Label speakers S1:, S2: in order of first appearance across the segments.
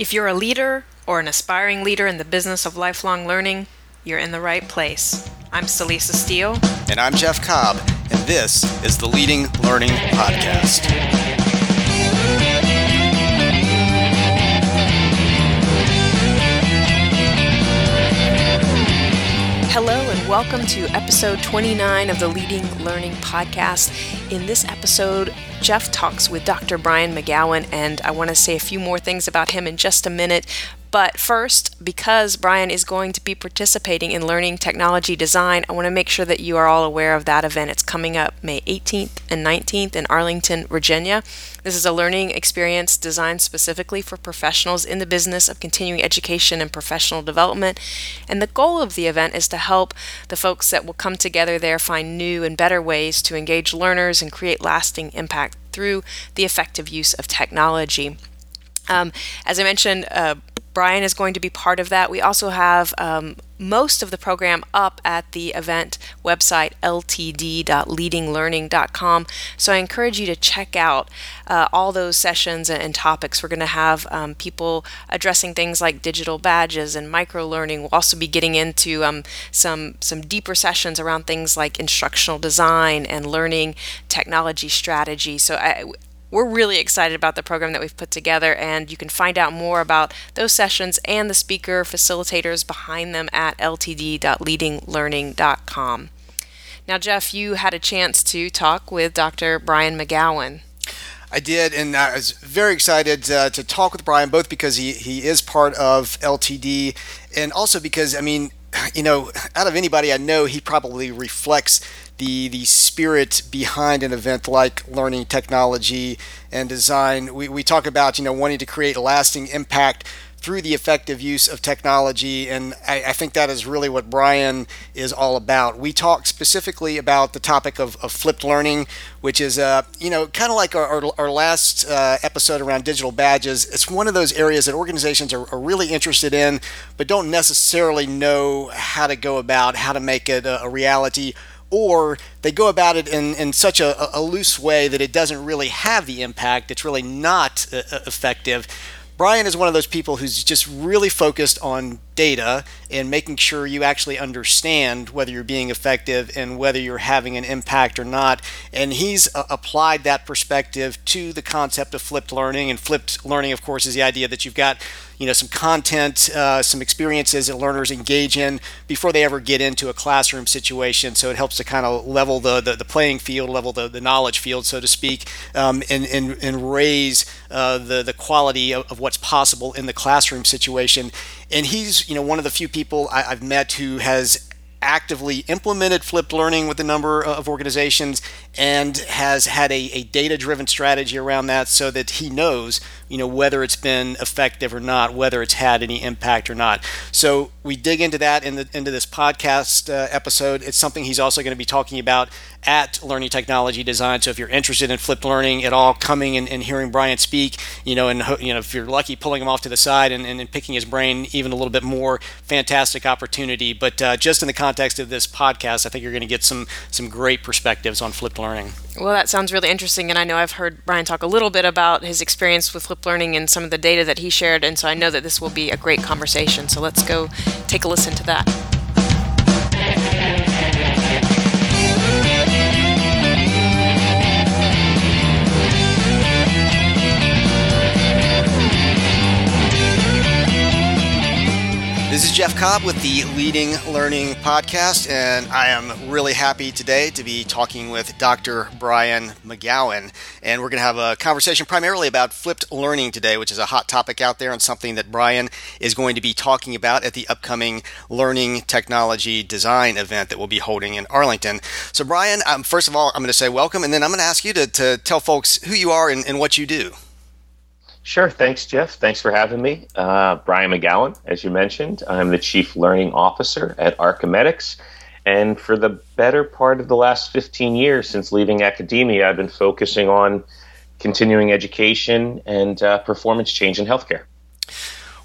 S1: If you're a leader or an aspiring leader in the business of lifelong learning, you're in the right place. I'm Celisa Steele.
S2: And I'm Jeff Cobb, and this is the Leading Learning Podcast.
S1: Hello, and welcome to episode 29 of the Leading Learning Podcast. In this episode, Jeff talks with Dr. Brian McGowan, and I want to say a few more things about him in just a minute. But first, because Brian is going to be participating in Learning Technology Design, I want to make sure that you are all aware of that event. It's coming up May 18th and 19th in Arlington, Virginia. This is a learning experience designed specifically for professionals in the business of continuing education and professional development. And the goal of the event is to help the folks that will come together there find new and better ways to engage learners and create lasting impact through the effective use of technology. Um, as I mentioned, uh, Brian is going to be part of that. We also have um, most of the program up at the event website, ltd.leadinglearning.com. So I encourage you to check out uh, all those sessions and, and topics. We're going to have um, people addressing things like digital badges and micro learning. We'll also be getting into um, some, some deeper sessions around things like instructional design and learning technology strategy. So I, we're really excited about the program that we've put together, and you can find out more about those sessions and the speaker facilitators behind them at ltd.leadinglearning.com. Now, Jeff, you had a chance to talk with Dr. Brian McGowan.
S2: I did, and I was very excited uh, to talk with Brian, both because he, he is part of LTD and also because, I mean, you know, out of anybody I know, he probably reflects the the spirit behind an event like learning technology and design. We, we talk about you know wanting to create lasting impact through the effective use of technology, and I, I, think that is really what Brian is all about. We talk specifically about the topic of, of flipped learning, which is uh, you know kind of like our, our, our last uh, episode around digital badges. It's one of those areas that organizations are, are, really interested in, but don't necessarily know how to go about how to make it a, a reality or they go about it in, in such a, a, loose way that it doesn't really have the impact. It's really not uh, uh, effective. Brian is one of those people who's just really focused on data and making sure you actually understand whether you're being effective and whether you're having an impact or not. And he's uh, applied that perspective to the concept of flipped learning. And flipped learning, of course, is the idea that you've got you know some content, uh, some experiences that learners engage in before they ever get into a classroom situation. So it helps to kind of level the, the, the playing field, level the, the knowledge field, so to speak, um, and, and, and raise uh, the, the quality of, of what's possible in the classroom situation. And he's you know one of the few people I, I've met who has actively implemented flipped learning with a number of organizations and has had a, a data driven strategy around that so that he knows you know whether it's been effective or not whether it's had any impact or not. So we dig into that in the, into this podcast uh, episode. It's something he's also going to be talking about at learning technology design. So if you're interested in flipped learning at all coming and, and hearing brian speak you know and you know if you're lucky pulling him off to the side and, and, and picking his brain even a little bit more fantastic opportunity. But uh, just in the context of this podcast i think you're going to get some some great perspectives on flipped learning.
S1: Well, that sounds really interesting. And I know I've heard Brian talk a little bit about his experience with flipped learning and some of the data that he shared. And so I know that this will be a great conversation. So let's go take a listen to that.
S2: This is Jeff Cobb with the Leading Learning Podcast, and I am really happy today to be talking with Dr. Brian McGowan. And we're going to have a conversation primarily about flipped learning today, which is a hot topic out there and something that Brian is going to be talking about at the upcoming Learning Technology Design event that we'll be holding in Arlington. So, Brian, um, first of all, I'm going to say welcome, and then I'm going to ask you to, to tell folks who you are and, and what you do.
S3: Sure. Thanks, Jeff. Thanks for having me. Uh, Brian McGowan, as you mentioned, I'm the Chief Learning Officer at ArcheMedX. And for the better part of the last 15 years since leaving academia, I've been focusing on continuing education and uh, performance change in healthcare.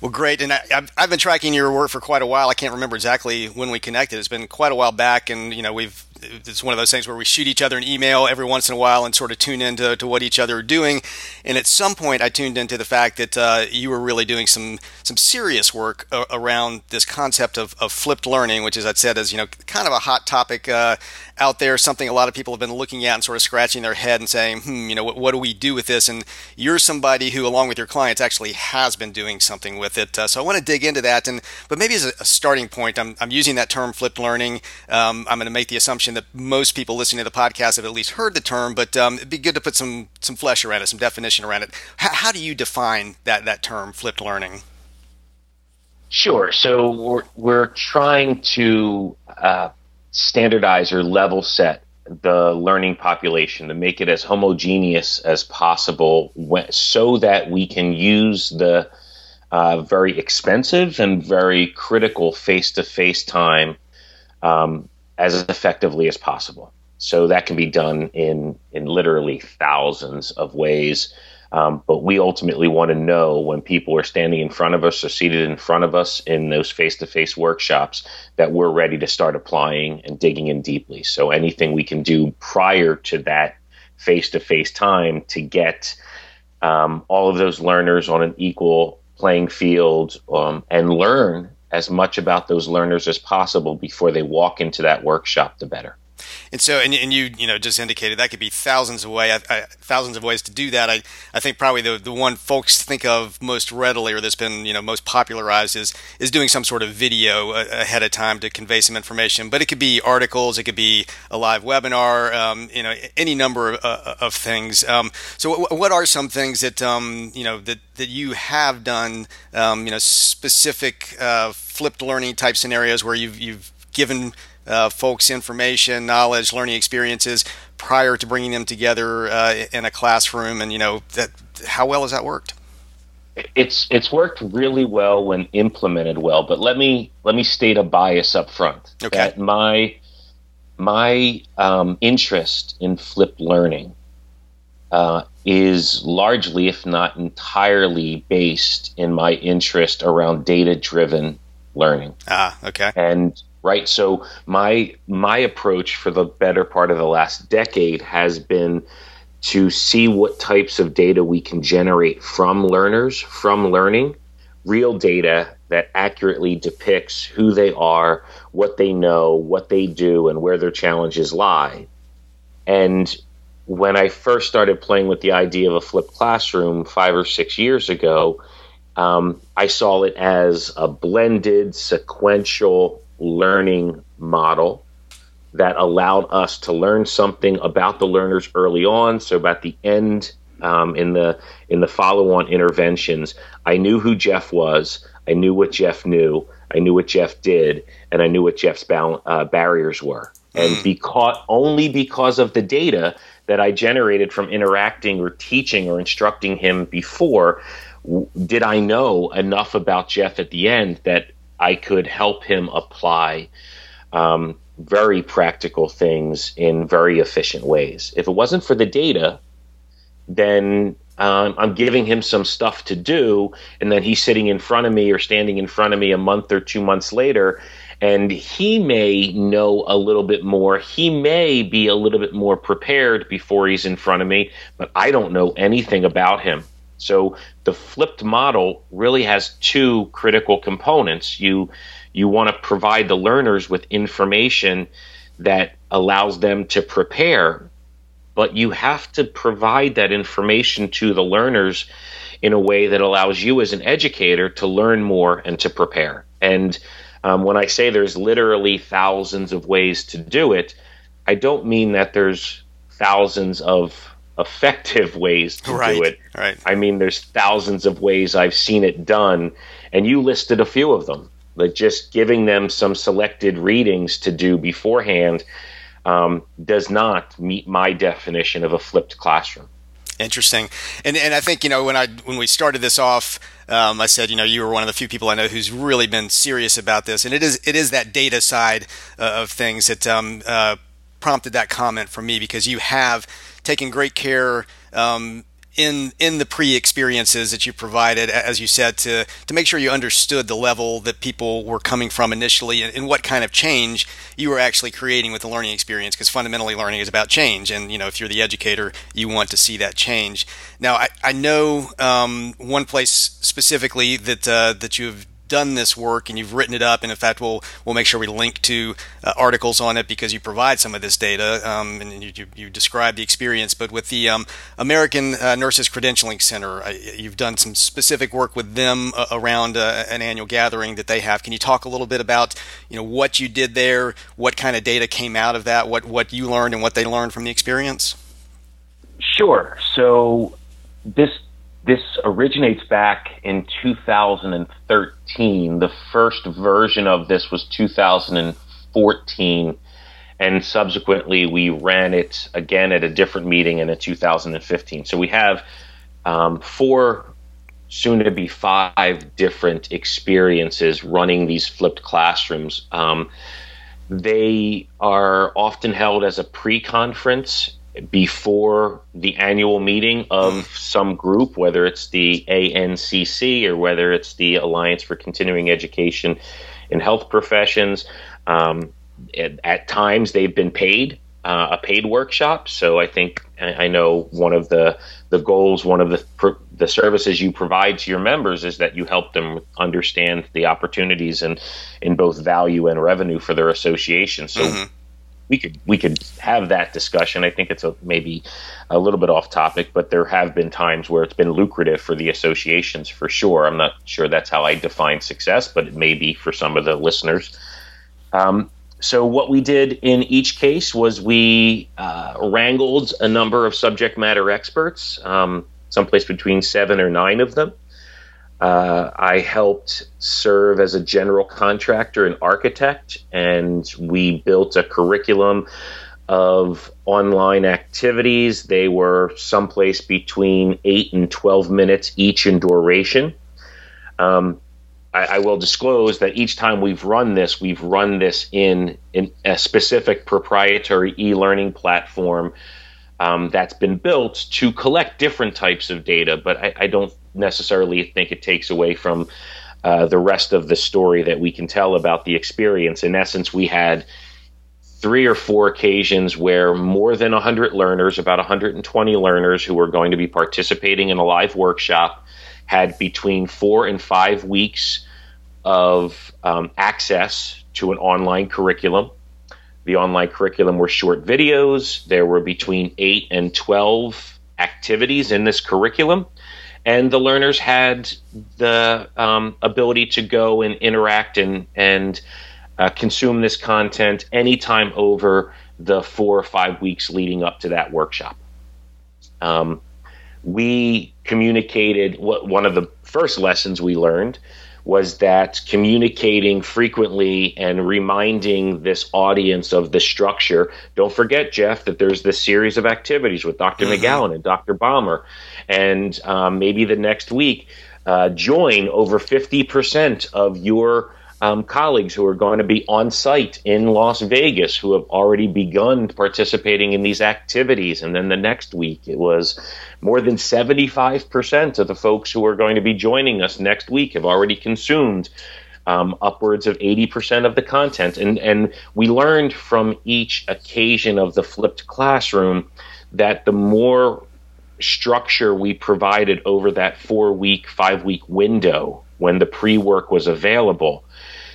S2: Well, great. And I, I've been tracking your work for quite a while. I can't remember exactly when we connected. It's been quite a while back, and you know we've it's one of those things where we shoot each other an email every once in a while and sort of tune into to what each other are doing. And at some point, I tuned into the fact that uh, you were really doing some some serious work a- around this concept of, of flipped learning, which, as I said, is you know kind of a hot topic uh, out there, something a lot of people have been looking at and sort of scratching their head and saying, hmm, you know, what, what do we do with this? And you're somebody who, along with your clients, actually has been doing something with it. Uh, so I want to dig into that. And but maybe as a, a starting point, I'm, I'm using that term flipped learning. Um, I'm going to make the assumption that most people listening to the podcast have at least heard the term, but um, it'd be good to put some some flesh around it, some definition around it. H- how do you define that that term flipped learning?
S3: Sure. So we're we're trying to uh, standardize or level set the learning population to make it as homogeneous as possible so that we can use the uh, very expensive and very critical face to face time um, as effectively as possible. So that can be done in, in literally thousands of ways. Um, but we ultimately want to know when people are standing in front of us or seated in front of us in those face to face workshops that we're ready to start applying and digging in deeply. So anything we can do prior to that face to face time to get um, all of those learners on an equal playing field um, and learn as much about those learners as possible before they walk into that workshop, the better.
S2: And so, and, and you, you know, just indicated that could be thousands of way, I, I, thousands of ways to do that. I, I think probably the, the one folks think of most readily, or that's been, you know, most popularized is, is doing some sort of video ahead of time to convey some information. But it could be articles, it could be a live webinar, um, you know, any number of, uh, of things. Um, so, what are some things that, um, you know, that that you have done, um, you know, specific uh, flipped learning type scenarios where you've you've given uh, folks information, knowledge, learning experiences prior to bringing them together uh, in a classroom, and you know that how well has that worked?
S3: It's it's worked really well when implemented well, but let me let me state a bias up front.
S2: Okay.
S3: That my my um, interest in flipped learning uh, is largely, if not entirely, based in my interest around data driven learning.
S2: Ah, okay.
S3: And right, so my my approach for the better part of the last decade has been to see what types of data we can generate from learners, from learning, real data that accurately depicts who they are, what they know, what they do, and where their challenges lie. And when I first started playing with the idea of a flipped classroom five or six years ago, um, I saw it as a blended sequential learning model that allowed us to learn something about the learners early on. So about the end um, in the in the follow-on interventions, I knew who Jeff was. I knew what Jeff knew. I knew what Jeff did, and I knew what Jeff's ba- uh, barriers were. And mm. because only because of the data that I generated from interacting or teaching or instructing him before, did I know enough about Jeff at the end that I could help him apply um, very practical things in very efficient ways? If it wasn't for the data, then um, I'm giving him some stuff to do, and then he's sitting in front of me or standing in front of me a month or two months later, and he may know a little bit more. He may be a little bit more prepared before he's in front of me, but I don't know anything about him. So the flipped model really has two critical components. You you want to provide the learners with information that allows them to prepare, but you have to provide that information to the learners in a way that allows you as an educator to learn more and to prepare. And um, when I say there's literally thousands of ways to do it, I don't mean that there's thousands of effective ways to
S2: right,
S3: do it.
S2: Right.
S3: I mean, there's thousands of ways I've seen it done, and you listed a few of them. Like just giving them some selected readings to do beforehand um, does not meet my definition of a flipped classroom.
S2: Interesting, and and I think you know when I when we started this off, um, I said you know you were one of the few people I know who's really been serious about this, and it is it is that data side uh, of things that um, uh, prompted that comment from me because you have taken great care. Um, in in the pre-experiences that you provided, as you said, to to make sure you understood the level that people were coming from initially, and, and what kind of change you were actually creating with the learning experience. Because fundamentally, learning is about change, and you know, if you're the educator, you want to see that change. Now, I, I know um, one place specifically that uh, that you've done this work and you've written it up, and in fact, we'll we'll make sure we link to uh, articles on it because you provide some of this data um, and you, you, you, describe the experience. But with the um, American uh, Nurses Credentialing Center, uh, you've done some specific work with them uh, around uh, an annual gathering that they have. Can you talk a little bit about you know what you did there, what kind of data came out of that, what what you learned, and what they learned from the experience?
S3: Sure. So this this originates back in 2013. The first version of this was 2014, and subsequently we ran it again at a different meeting in 2015. So we have um, four, soon to be five different experiences running these flipped classrooms. Um, they are often held as a pre conference before the annual meeting of some group, whether it's the ANCC or whether it's the Alliance for Continuing Education in Health Professions. Um, at, at, times, they've been paid uh, a paid workshop. So I think I know one of the the goals, one of the the services you provide to your members is that you help them understand the opportunities and in both value and revenue for their association. So. Mm-hmm we could we could have that discussion. I think it's a, maybe a little bit off topic, but there have been times where it's been lucrative for the associations for sure. I'm not sure that's how I define success, but it may be for some of the listeners. Um, so what we did in each case was we uh, wrangled a number of subject matter experts, um, someplace between seven or nine of them. Uh, I helped serve as a general contractor and architect, and we built a curriculum of online activities. They were someplace between 8 and 12 minutes each in duration. Um, I, I, will disclose that each time we've run this, we've run this in, in a specific proprietary e learning platform um, that's been built to collect different types of data, but I, I don't necessarily think it takes away from uh, the rest of the story that we can tell about the experience. In essence, we had three or four occasions where more than 100 learners, about 120 learners who were going to be participating in a live workshop, had between four and five weeks of um, access to an online curriculum. The online curriculum were short videos. There were between 8 and 12 activities in this curriculum and the learners had the um, ability to go and interact and and uh, consume this content anytime over the four or five weeks leading up to that workshop. Um, we communicated what one of the first lessons we learned was that communicating frequently and reminding this audience of the structure. Don't forget, Jeff, that there's this series of activities with doctor mm-hmm. McGowan and Dr. Balmer. And um, maybe the next week, uh, join over 50% of your um, colleagues who are going to be on site in Las Vegas who have already begun participating in these activities. And then the next week, it was more than 75% of the folks who are going to be joining us next week have already consumed um, upwards of 80% of the content. And, and we learned from each occasion of the flipped classroom that the more structure we provided over that four week, five week window when the pre work was available,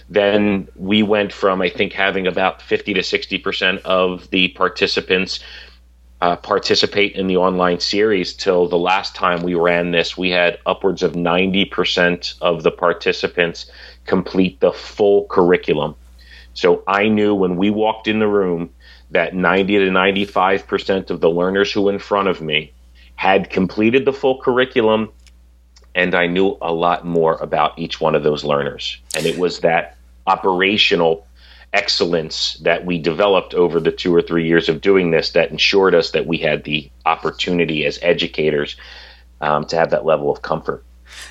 S3: then we went from, I think, having about 50 to 60% of the participants uh, participate in the online series till the last time we ran this. We had upwards of 90% of the participants complete the full curriculum. So I knew when we walked in the room that 90 to 95% of the learners who were in front of me had completed the full curriculum and I knew a lot more about each one of those learners. And it was that operational excellence that we developed over the two or three years of doing this that ensured us that we had the opportunity as educators um, to have that level of comfort.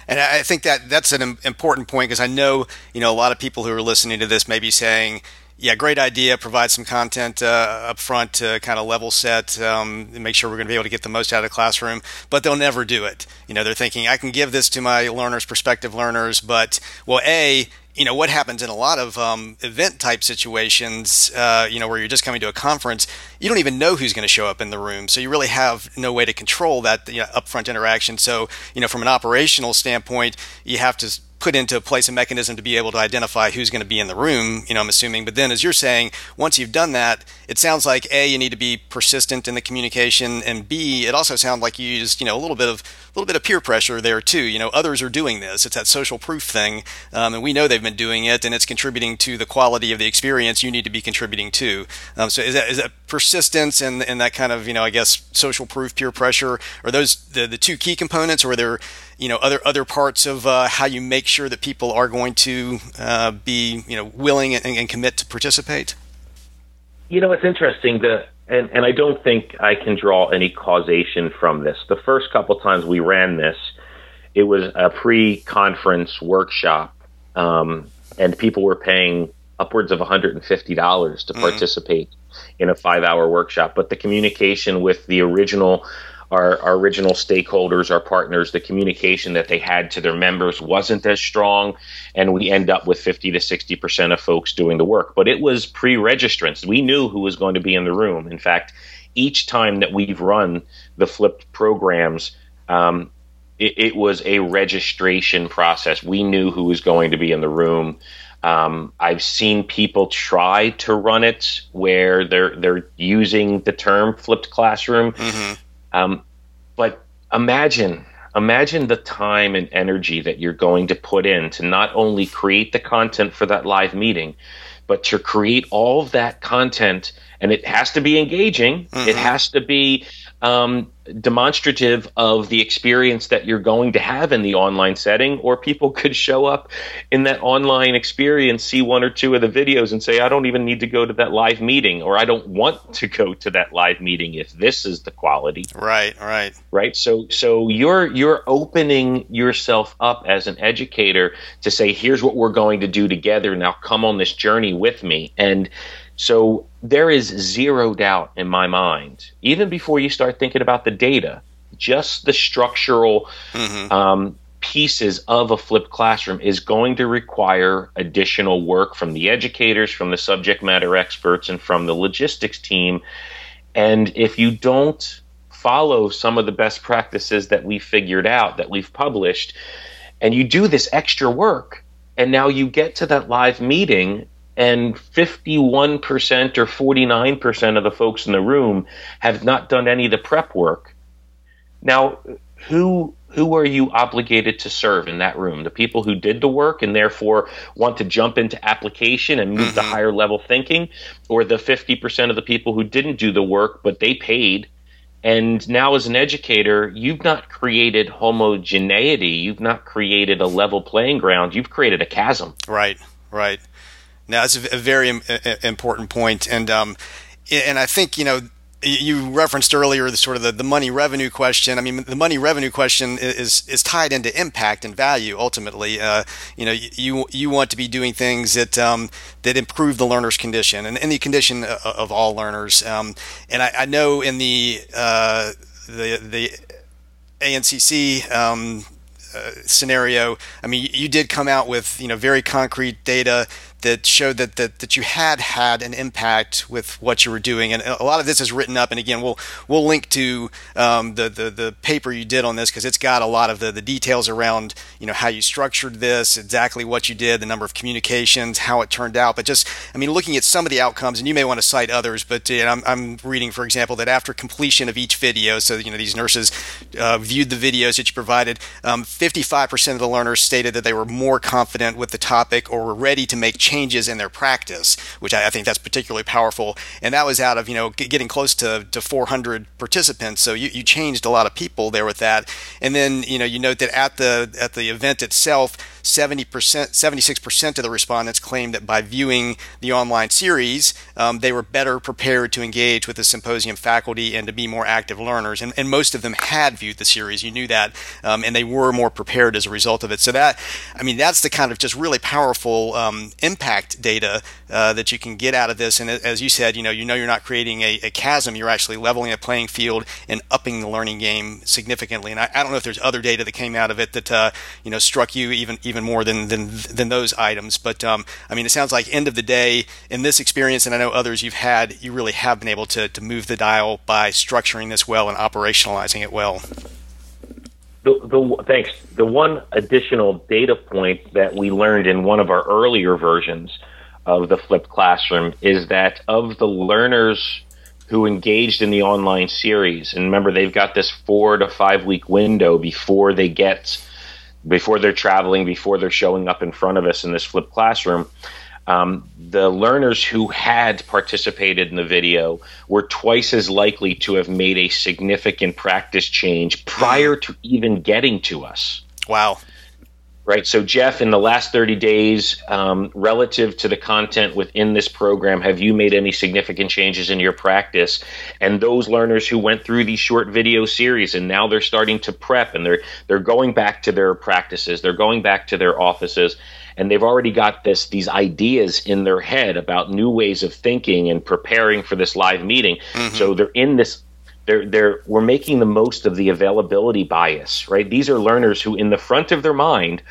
S2: And I think that that's an important point because I know you know a lot of people who are listening to this may be saying, yeah, great idea. Provide some content uh, up front to kind of level set um, and make sure we're going to be able to get the most out of the classroom. But they'll never do it. You know, they're thinking I can give this to my learners, prospective learners, but well, a you know what happens in a lot of um, event type situations uh, you know where you're just coming to a conference you don't even know who's going to show up in the room so you really have no way to control that you know, upfront interaction so you know from an operational standpoint you have to put into place a mechanism to be able to identify who's going to be in the room, you know, I'm assuming. But then as you're saying, once you've done that, it sounds like A, you need to be persistent in the communication, and B, it also sounds like you used, you know, a little bit of a little bit of peer pressure there too. You know, others are doing this. It's that social proof thing, um, and we know they've been doing it, and it's contributing to the quality of the experience you need to be contributing to. Um, so is that is that persistence and and that kind of you know I guess social proof peer pressure are those the the two key components, or are there you know other other parts of uh, how you make sure that people are going to uh, be you know willing and, and, commit to participate?
S3: You know, it's interesting. The and and I don't think I can draw any causation from this. The first couple times we ran this, it was a pre-conference workshop, um, and people were paying upwards of $150 to mm-hmm. participate in a five-hour workshop. But the communication with the original our, our original stakeholders, our partners, the communication that they had to their members wasn't as strong, and we end up with 50 to 60 percent of folks doing the work. But it was pre-registrants. We knew who was going to be in the room. In fact, each time that we've run the flipped programs, um, it, it, was a registration process. We knew who was going to be in the room. Um, I've seen people try to run it where they're they're using the term flipped classroom. Mm-hmm. Um, but imagine, imagine the time and energy that you're going to put in to not only create the content for that live meeting, but to create all of that content, and it has to be engaging. Mm-hmm. It has to be um, demonstrative of the experience that you're going to have in the online setting, or people could show up in that online experience, see one or two of the videos, and say, I don't even need to go to that live meeting, or I don't want to go to that live meeting if this is the quality.
S2: Right, right.
S3: Right. So so you're you're opening yourself up as an educator to say, here's what we're going to do together. Now come on this journey with me. And so there is zero doubt in my mind, even before you start thinking about the data, just the structural mm-hmm. um, pieces of a flipped classroom is going to require additional work from the educators, from the subject matter experts, and from the logistics team. And if you don't follow some of the best practices that we figured out, that we've published, and you do this extra work, and now you get to that live meeting and 51% or 49% of the folks in the room have not done any of the prep work. Now, who who are you obligated to serve in that room? The people who did the work and therefore want to jump into application and move mm-hmm. to higher level thinking, or the 50% of the people who didn't do the work but they paid and now, as an educator, you've not created homogeneity. You've not created a level playing ground. You've created a chasm.
S2: Right, right. Now, that's a, very important point, and um, and I think you know you referenced earlier the sort of the, the money revenue question. I mean, the money revenue question is is tied into impact and value. Ultimately, uh, you know, you you want to be doing things that um, that improve the learner's condition and, and the condition of all learners. Um, and I, I, know in the uh, the the ANCC um, uh, scenario, I mean, you did come out with you know very concrete data that showed that, that that you had had an impact with what you were doing, and a lot of this is written up. And again, we'll we'll link to um, the, the the paper you did on this because it's got a lot of the, the details around you know how you structured this, exactly what you did, the number of communications, how it turned out. But just I mean, looking at some of the outcomes, and you may want to cite others, but you know, I'm, I'm reading, for example, that after completion of each video, so you know these nurses uh, viewed the videos that you provided, um, 55% of the learners stated that they were more confident with the topic or were ready to make changes in their practice, which I, I think that's particularly powerful. And that was out of you know getting close to, to 400 participants. So you, you changed a lot of people there with that. And then you know you note that at the at the event itself, 70%, 76% of the respondents claimed that by viewing the online series, um, they were better prepared to engage with the symposium faculty and to be more active learners. And, and most of them had viewed the series. You knew that, um, and they were more prepared as a result of it. So that, I mean, that's the kind of just really powerful um, impact data uh, that you can get out of this. And as you said, you know, you know, you're not creating a, a, chasm; you're actually leveling a playing field and upping the learning game significantly. And I, I don't know if there's other data that came out of it that uh, you know struck you even even more than than than those items. But um, I mean, it sounds like end of the day in this experience, and I know others you've had, you really have been able to to move the dial by structuring this well and operationalizing it well.
S3: The, the, thanks. The one additional data point that we learned in one of our earlier versions of the flipped classroom is that of the learners who engaged in the online series, and remember they've got this four to five week window before they get, before they're traveling, before they're showing up in front of us in this flipped classroom um, the learners who had participated in the video were twice as likely to have made a significant practice change prior to even getting to us.
S2: Wow.
S3: Right. So, Jeff, in the last 30 days, um, relative to the content within this program, have you made any significant changes in your practice? And those learners who went through these short video series and now they're starting to prep and they're they're going back to their practices, they're going back to their offices, and they've already got this these ideas in their head about new ways of thinking and preparing for this live meeting. Mm-hmm. So they're in this they're they're we're making the most of the availability bias, right? These are learners who in the front of their mind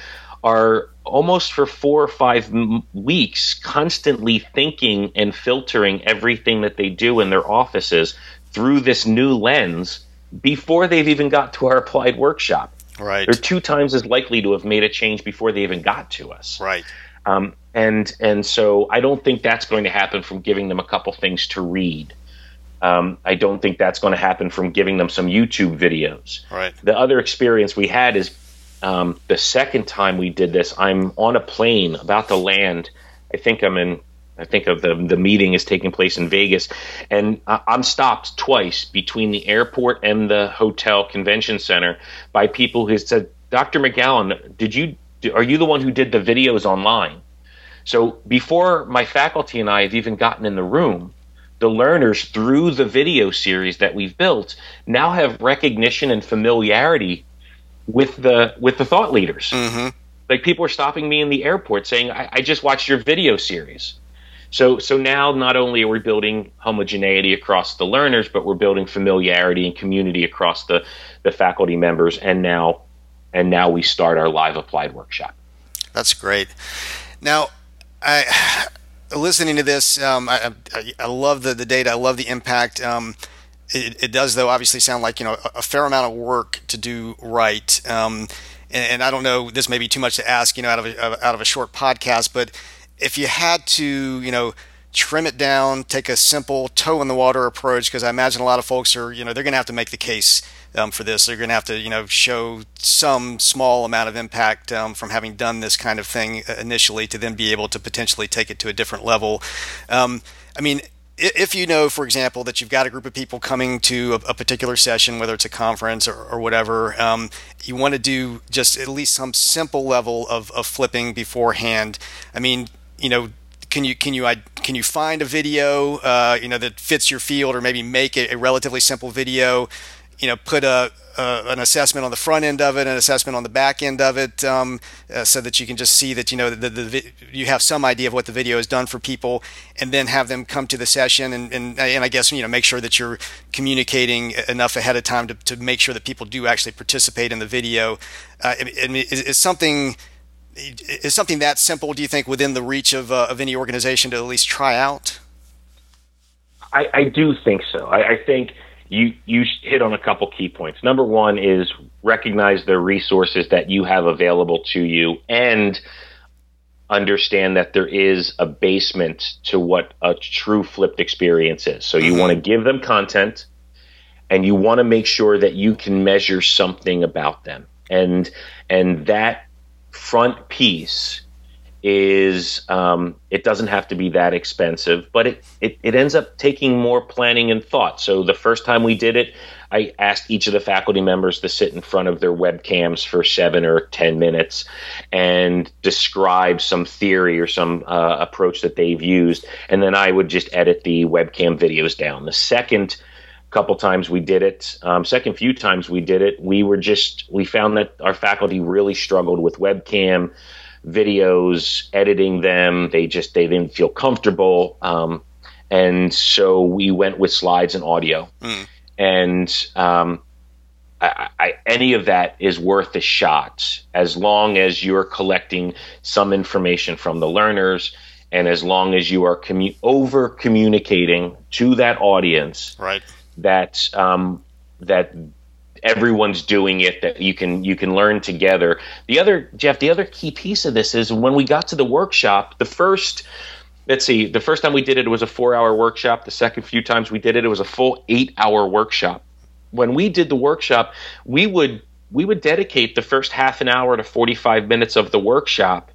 S3: are almost for 4 or 5 m- weeks constantly thinking and filtering everything that they do in their offices through this new lens before they've even got to our applied workshop.
S2: Right.
S3: They're two times as likely to have made a change before they even got to us.
S2: Right.
S3: Um, and and so I don't think that's going to happen from giving them a couple things to read. Um, I don't think that's going to happen from giving them some YouTube videos.
S2: Right.
S3: The other experience we had is um, the second time we did this. I'm on a plane about to land. I think I'm in I think of the the meeting is taking place in Vegas, and I'm stopped twice between the airport and the hotel convention center by people who said, "Dr. McGowan, did you are you the one who did the videos online?" So before my faculty and I have even gotten in the room, the learners through the video series that we've built now have recognition and familiarity with the with the thought leaders.
S2: Mm-hmm.
S3: Like people are stopping me in the airport saying, I, I just watched your video series." So, so now not only are we building homogeneity across the learners, but we're building familiarity and community across the, the faculty members, and now, and now we start our live applied workshop.
S2: That's great. Now, I listening to this, um, I, I, I, love the, the data. I love the impact. Um, it, it, does, though, obviously sound like you know a, a fair amount of work to do right. Um, and, and, I don't know, this may be too much to ask, you know, out of a, out of a short podcast, but if you had to, you know, trim it down, take a simple toe in the water approach, because I imagine a lot of folks are, you know, they're going to have to make the case um, for this. They're going to have to, you know, show some small amount of impact um, from having done this kind of thing initially to then be able to potentially take it to a different level. Um, I mean, if you know, for example, that you've got a group of people coming to a, a particular session, whether it's a conference or, or whatever, um, you want to do just at least some simple level of, of flipping beforehand. I mean, you know, can you can you can you find a video uh, you know that fits your field, or maybe make a, a relatively simple video? You know, put a, an assessment on the front end of it, an assessment on the back end of it, um, uh, so that you can just see that you know the, the, the, you have some idea of what the video has done for people, and then have them come to the session, and, and, and I guess you know make sure that you're communicating enough ahead of time to, to make sure that people do actually participate in the video. Uh, it, it, it's something is something that simple, do you think, within the reach of, uh, of any organization to at least try out?
S3: I, I do think so. I, I, think you you hit on a couple key points. Number one is recognize the resources that you have available to you and understand that there is a basement to what a true flipped experience is. So you mm-hmm. want to give them content and you want to make sure that you can measure something about them. And and that front piece is um, it doesn't have to be that expensive, but it, it, it ends up taking more planning and thought. So the first time we did it, I asked each of the faculty members to sit in front of their webcams for seven or 10 minutes and describe some theory or some uh, approach that they've used. And then I would just edit the webcam videos down. The second couple times we did it. Um, second few times we did it, we were just we found that our faculty really struggled with webcam. videos, editing them. They just they didn't feel comfortable, um, and so we went with slides and audio. Mm. And um, I, I, any of that is worth a shot as long as you're collecting some information from the learners and as long as you are commu- over communicating to that audience
S2: right
S3: that um, that everyone's doing it that you can you can learn together. The other jeff the other key piece of this is when we got to the workshop the first let's see the first time we did it was a four hour workshop. The second few times we did it it was a full eight hour workshop. When we did the workshop we would we would dedicate the first half an hour to 45 minutes of the workshop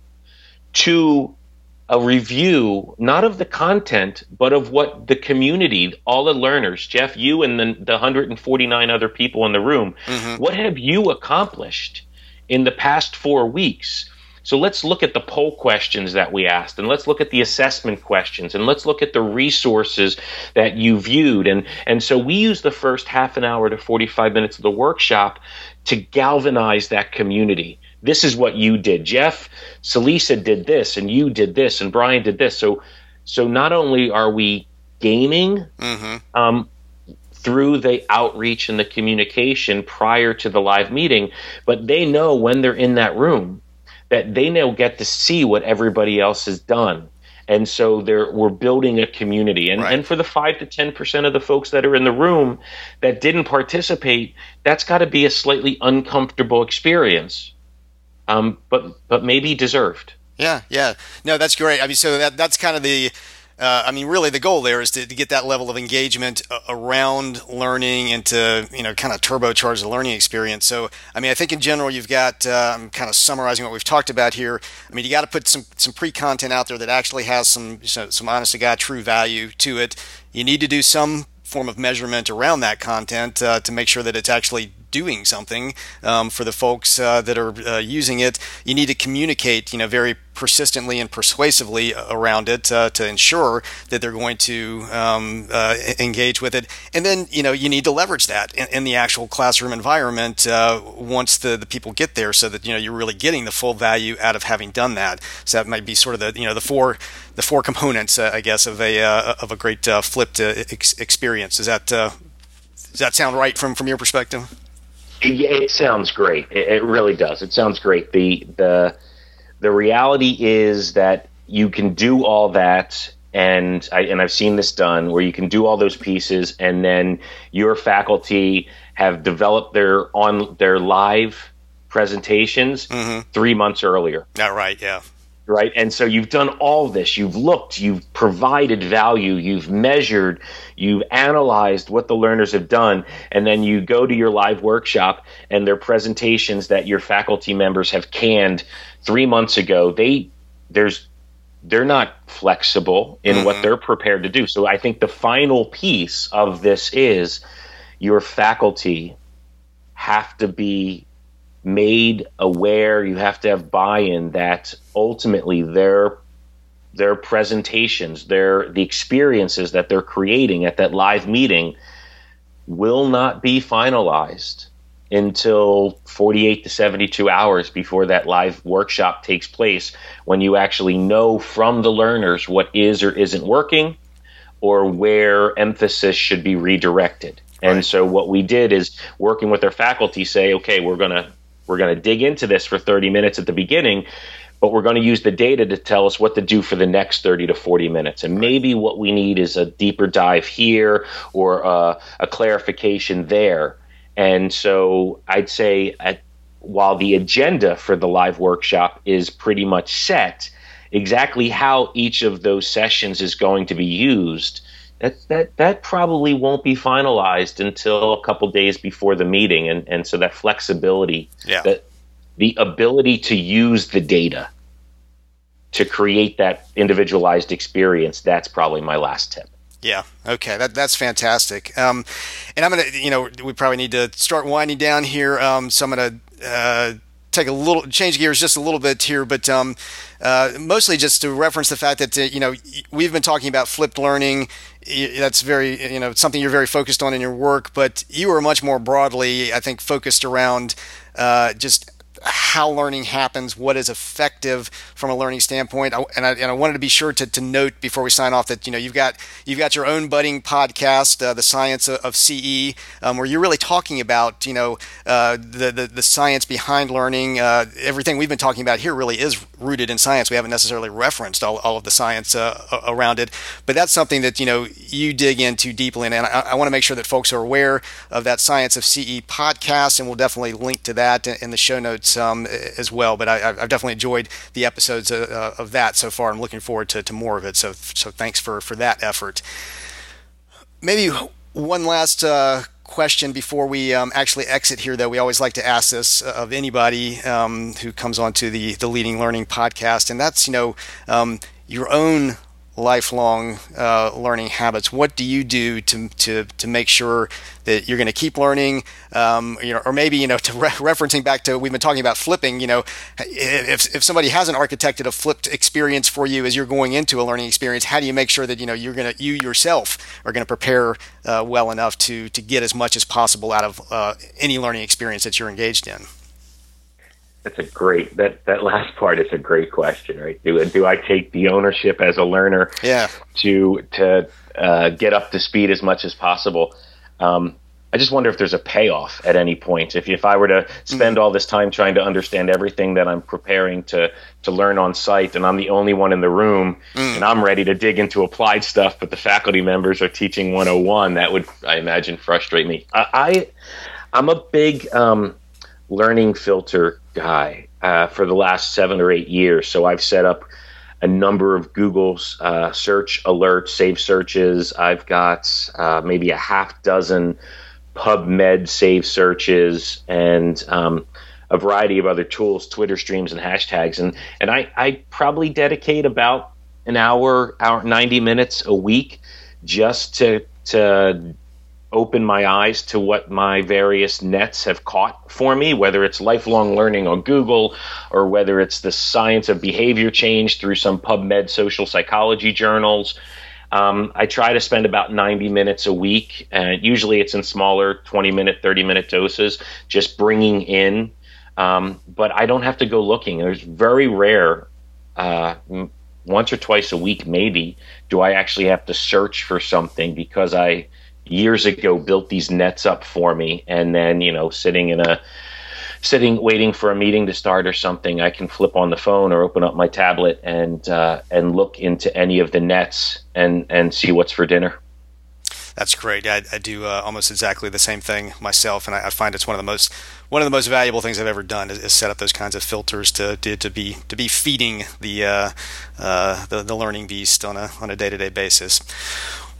S3: to a review, not of the content, but of what the community, all the learners, Jeff, you and the, the 149 other people in the room, mm-hmm. what have you accomplished in the past four weeks? So let's look at the poll questions that we asked, and let's look at the assessment questions, and let's look at the resources that you viewed. And, and so we use the first half an hour to 45 minutes of the workshop to galvanize that community this is what you did. Jeff Celisa did this, and you did this, and Brian did this. So, so not only are we gaming mm-hmm. um, through the outreach and the communication prior to the live meeting, but they know when they're in that room that they now get to see what everybody else has done. And so we're building a community. And, right. and for the 5 to 10% of the folks that are in the room that didn't participate, that's got to be a slightly uncomfortable experience um, but but maybe deserved.
S2: Yeah, yeah. No, that's great. I mean, so that that's kind of the. Uh, I mean, really, the goal there is to, to get that level of engagement uh, around learning and to, you know, kind of turbocharge the learning experience. So, I mean, I think in general, you've got, uh, I'm kind of summarizing what we've talked about here. I mean, you got to put some, some pre content out there that actually has some, some honest to God true value to it. You need to do some form of measurement around that content uh, to make sure that it's actually doing something um, for the folks uh, that are uh, using it. You need to communicate, you know, very persistently and persuasively around it uh, to ensure that they're going to um, uh, engage with it. And then, you know, you need to leverage that in, in the actual classroom environment uh, once the, the people get there so that, you know, you're really getting the full value out of having done that. So that might be sort of the, you know, the four, the four components, uh, I guess, of a, uh, of a great uh, flipped ex- experience. Does that, does that sound right from, from your perspective?
S3: It, sounds great. It, it really does. It sounds great. The, the, the reality is that you can do all that and I and I've seen this done where you can do all those pieces and then your faculty have developed their on their live presentations mm-hmm. three months earlier.
S2: Not right, yeah.
S3: Right. And so you've done all this. You've looked, you've provided value, you've measured, you've analyzed what the learners have done, and then you go to your live workshop and their presentations that your faculty members have canned three months ago, they there's they're not flexible in mm-hmm. what they're prepared to do. So I think the final piece of this is your faculty have to be made aware, you have to have buy-in that ultimately their their presentations, their the experiences that they're creating at that live meeting will not be finalized until 48 to 72 hours before that live workshop takes place when you actually know from the learners what is or isn't working or where emphasis should be redirected. Right. And so what we did is working with our faculty say, okay, we're going to we're going to dig into this for 30 minutes at the beginning, but we're going to use the data to tell us what to do for the next 30 to 40 minutes. And maybe what we need is a deeper dive here or uh, a clarification there. And so I'd say at, while the agenda for the live workshop is pretty much set, exactly how each of those sessions is going to be used, that, that, that probably won't be finalized until a couple days before the meeting. And, and so that flexibility,
S2: yeah.
S3: that the ability to use the data to create that individualized experience, that's probably my last tip.
S2: Yeah. Okay. That that's fantastic. Um, and I'm gonna, you know, we probably need to start winding down here. Um, so I'm gonna uh, take a little change gears just a little bit here, but um, uh, mostly just to reference the fact that uh, you know we've been talking about flipped learning. That's very you know something you're very focused on in your work, but you are much more broadly, I think, focused around uh, just how learning happens, what is effective from a learning standpoint. I, and, I, and I wanted to be sure to, to note before we sign off that you know you've got you've got your own budding podcast, uh, the Science of, of CE, um, where you're really talking about you know uh, the, the, the science behind learning. Uh, everything we've been talking about here really is rooted in science. We haven't necessarily referenced all, all of the science uh, around it, but that's something that you know you dig into deeply, and I, I want to make sure that folks are aware of that Science of CE podcast, and we'll definitely link to that in the show notes um, as well. But I, have definitely enjoyed the episodes of, uh, of, that so far. I'm looking forward to, to more of it. So so thanks for for that effort. Maybe one last uh, question before we um, actually exit here, though. We always like to ask this of anybody um, who comes onto the the Leading Learning podcast, and that's you know um, your own lifelong uh, learning habits. What do you do to to to make sure that you're going to keep learning? Um, you know, or maybe you know, to re- referencing back to we've been talking about flipping. You know, if if somebody hasn't architected a flipped experience for you as you're going into a learning experience, how do you make sure that you know you're going to you yourself are going to prepare uh, well enough to to get as much as possible out of uh, any learning experience that you're engaged in?
S3: That's a great that that last part is a great question, right? Do do I take the ownership as a learner?
S2: Yeah.
S3: To to uh, get up to speed as much as possible. Um, I just wonder if there's a payoff at any point. If if I were to spend mm. all this time trying to understand everything that I'm preparing to to learn on site, and I'm the only one in the room, mm. and I'm ready to dig into applied stuff, but the faculty members are teaching 101, that would I imagine frustrate me. I, I I'm a big um, learning filter guy uh, for the last seven or eight years. So I've set up a number of Google's uh, search alerts, save searches. I've got uh, maybe a half dozen PubMed save searches and um, a variety of other tools, Twitter streams and hashtags. And, and I, I probably dedicate about an hour, hour, 90 minutes a week just to, to open my eyes to what my various nets have caught for me, whether it's lifelong learning on Google or whether it's the science of behavior change through some PubMed social psychology journals. Um, I try to spend about 90 minutes a week, and usually it's in smaller 20 minute, 30 minute doses, just bringing in. Um, but I don't have to go looking. There's very rare, uh, once or twice a week, maybe, do I actually have to search for something because I years ago built these nets up for me and then you know sitting in a sitting waiting for a meeting to start or something i can flip on the phone or open up my tablet and uh, and look into any of the nets and and see what's for dinner
S2: that's great. I, I do uh, almost exactly the same thing myself, and I, I, find it's one of the most one of the most valuable things I've ever done is, is set up those kinds of filters to, to, to be to be feeding the, uh, uh, the the learning beast on a on a day to day basis.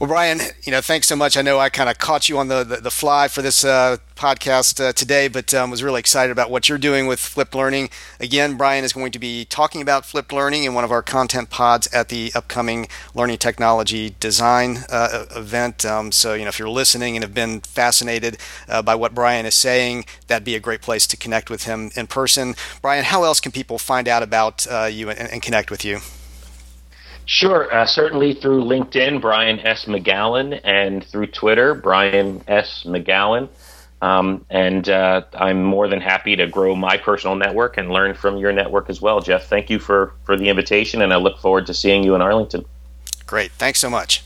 S2: Well, Brian, you know, thanks so much. I know I kind of caught you on the, the, the fly for this uh, podcast uh, today, but um, was really excited about what you're doing with flipped learning. Again, Brian is going to be talking about flipped learning in one of our content pods at the upcoming Learning Technology Design uh, event. Um, so, you know, if you're listening and have been fascinated uh, by what Brian is saying, that'd be a great place to connect with him in person. Brian, how else can people find out about uh, you and, and connect with you?
S3: Sure, uh, certainly through LinkedIn, Brian S. McGowan, and through Twitter, Brian S. McGowan. Um, and uh, I'm more than happy to grow my personal network and learn from your network as well, Jeff. Thank you for, for the invitation, and I look forward to seeing you in Arlington.
S2: Great. Thanks so much.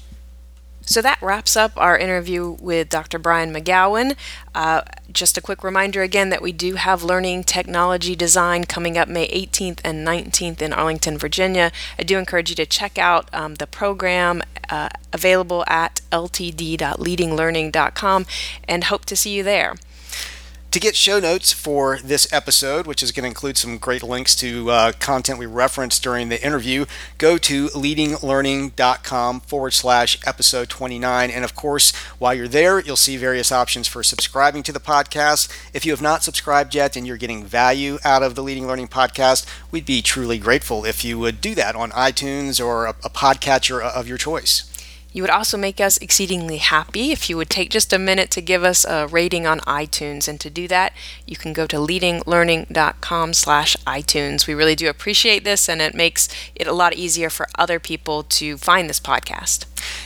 S1: So that wraps up our interview with Dr. Brian McGowan. Uh, just a quick reminder again that we do have Learning Technology Design coming up May 18th and 19th in Arlington, Virginia. I do encourage you to check out um, the program uh, available at ltd.leadinglearning.com and hope to see you there.
S2: To get show notes for this episode, which is going to include some great links to uh, content we referenced during the interview, go to leadinglearning.com forward slash episode 29. And of course, while you're there, you'll see various options for subscribing to the podcast. If you have not subscribed yet and you're getting value out of the Leading Learning podcast, we'd be truly grateful if you would do that on iTunes or a, a podcatcher of your choice.
S1: You would also make us exceedingly happy if you would take just a minute to give us a rating on iTunes. And to do that, you can go to leadinglearning.com slash iTunes. We really do appreciate this, and it makes it a lot easier for other people to find this podcast.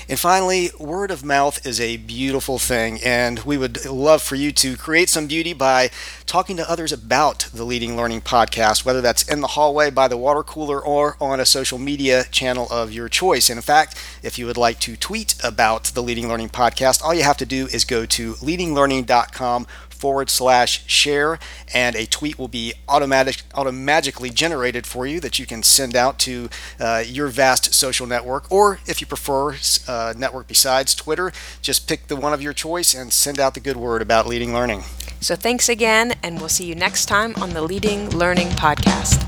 S2: And finally, word of mouth is a beautiful thing, and we would love for you to create some beauty by talking to others about the Leading Learning podcast, whether that's in the hallway, by the water cooler, or on a social media channel of your choice. And in fact, if you would like to tweet about the Leading Learning podcast, all you have to do is go to leadinglearning.com forward slash share, and a tweet will be automatic, automatically generated for you that you can send out to uh, your vast social network. Or if you prefer uh, network besides Twitter, just pick the one of your choice and send out the good word about leading learning.
S1: So thanks again, and we'll see you next time on the Leading Learning Podcast.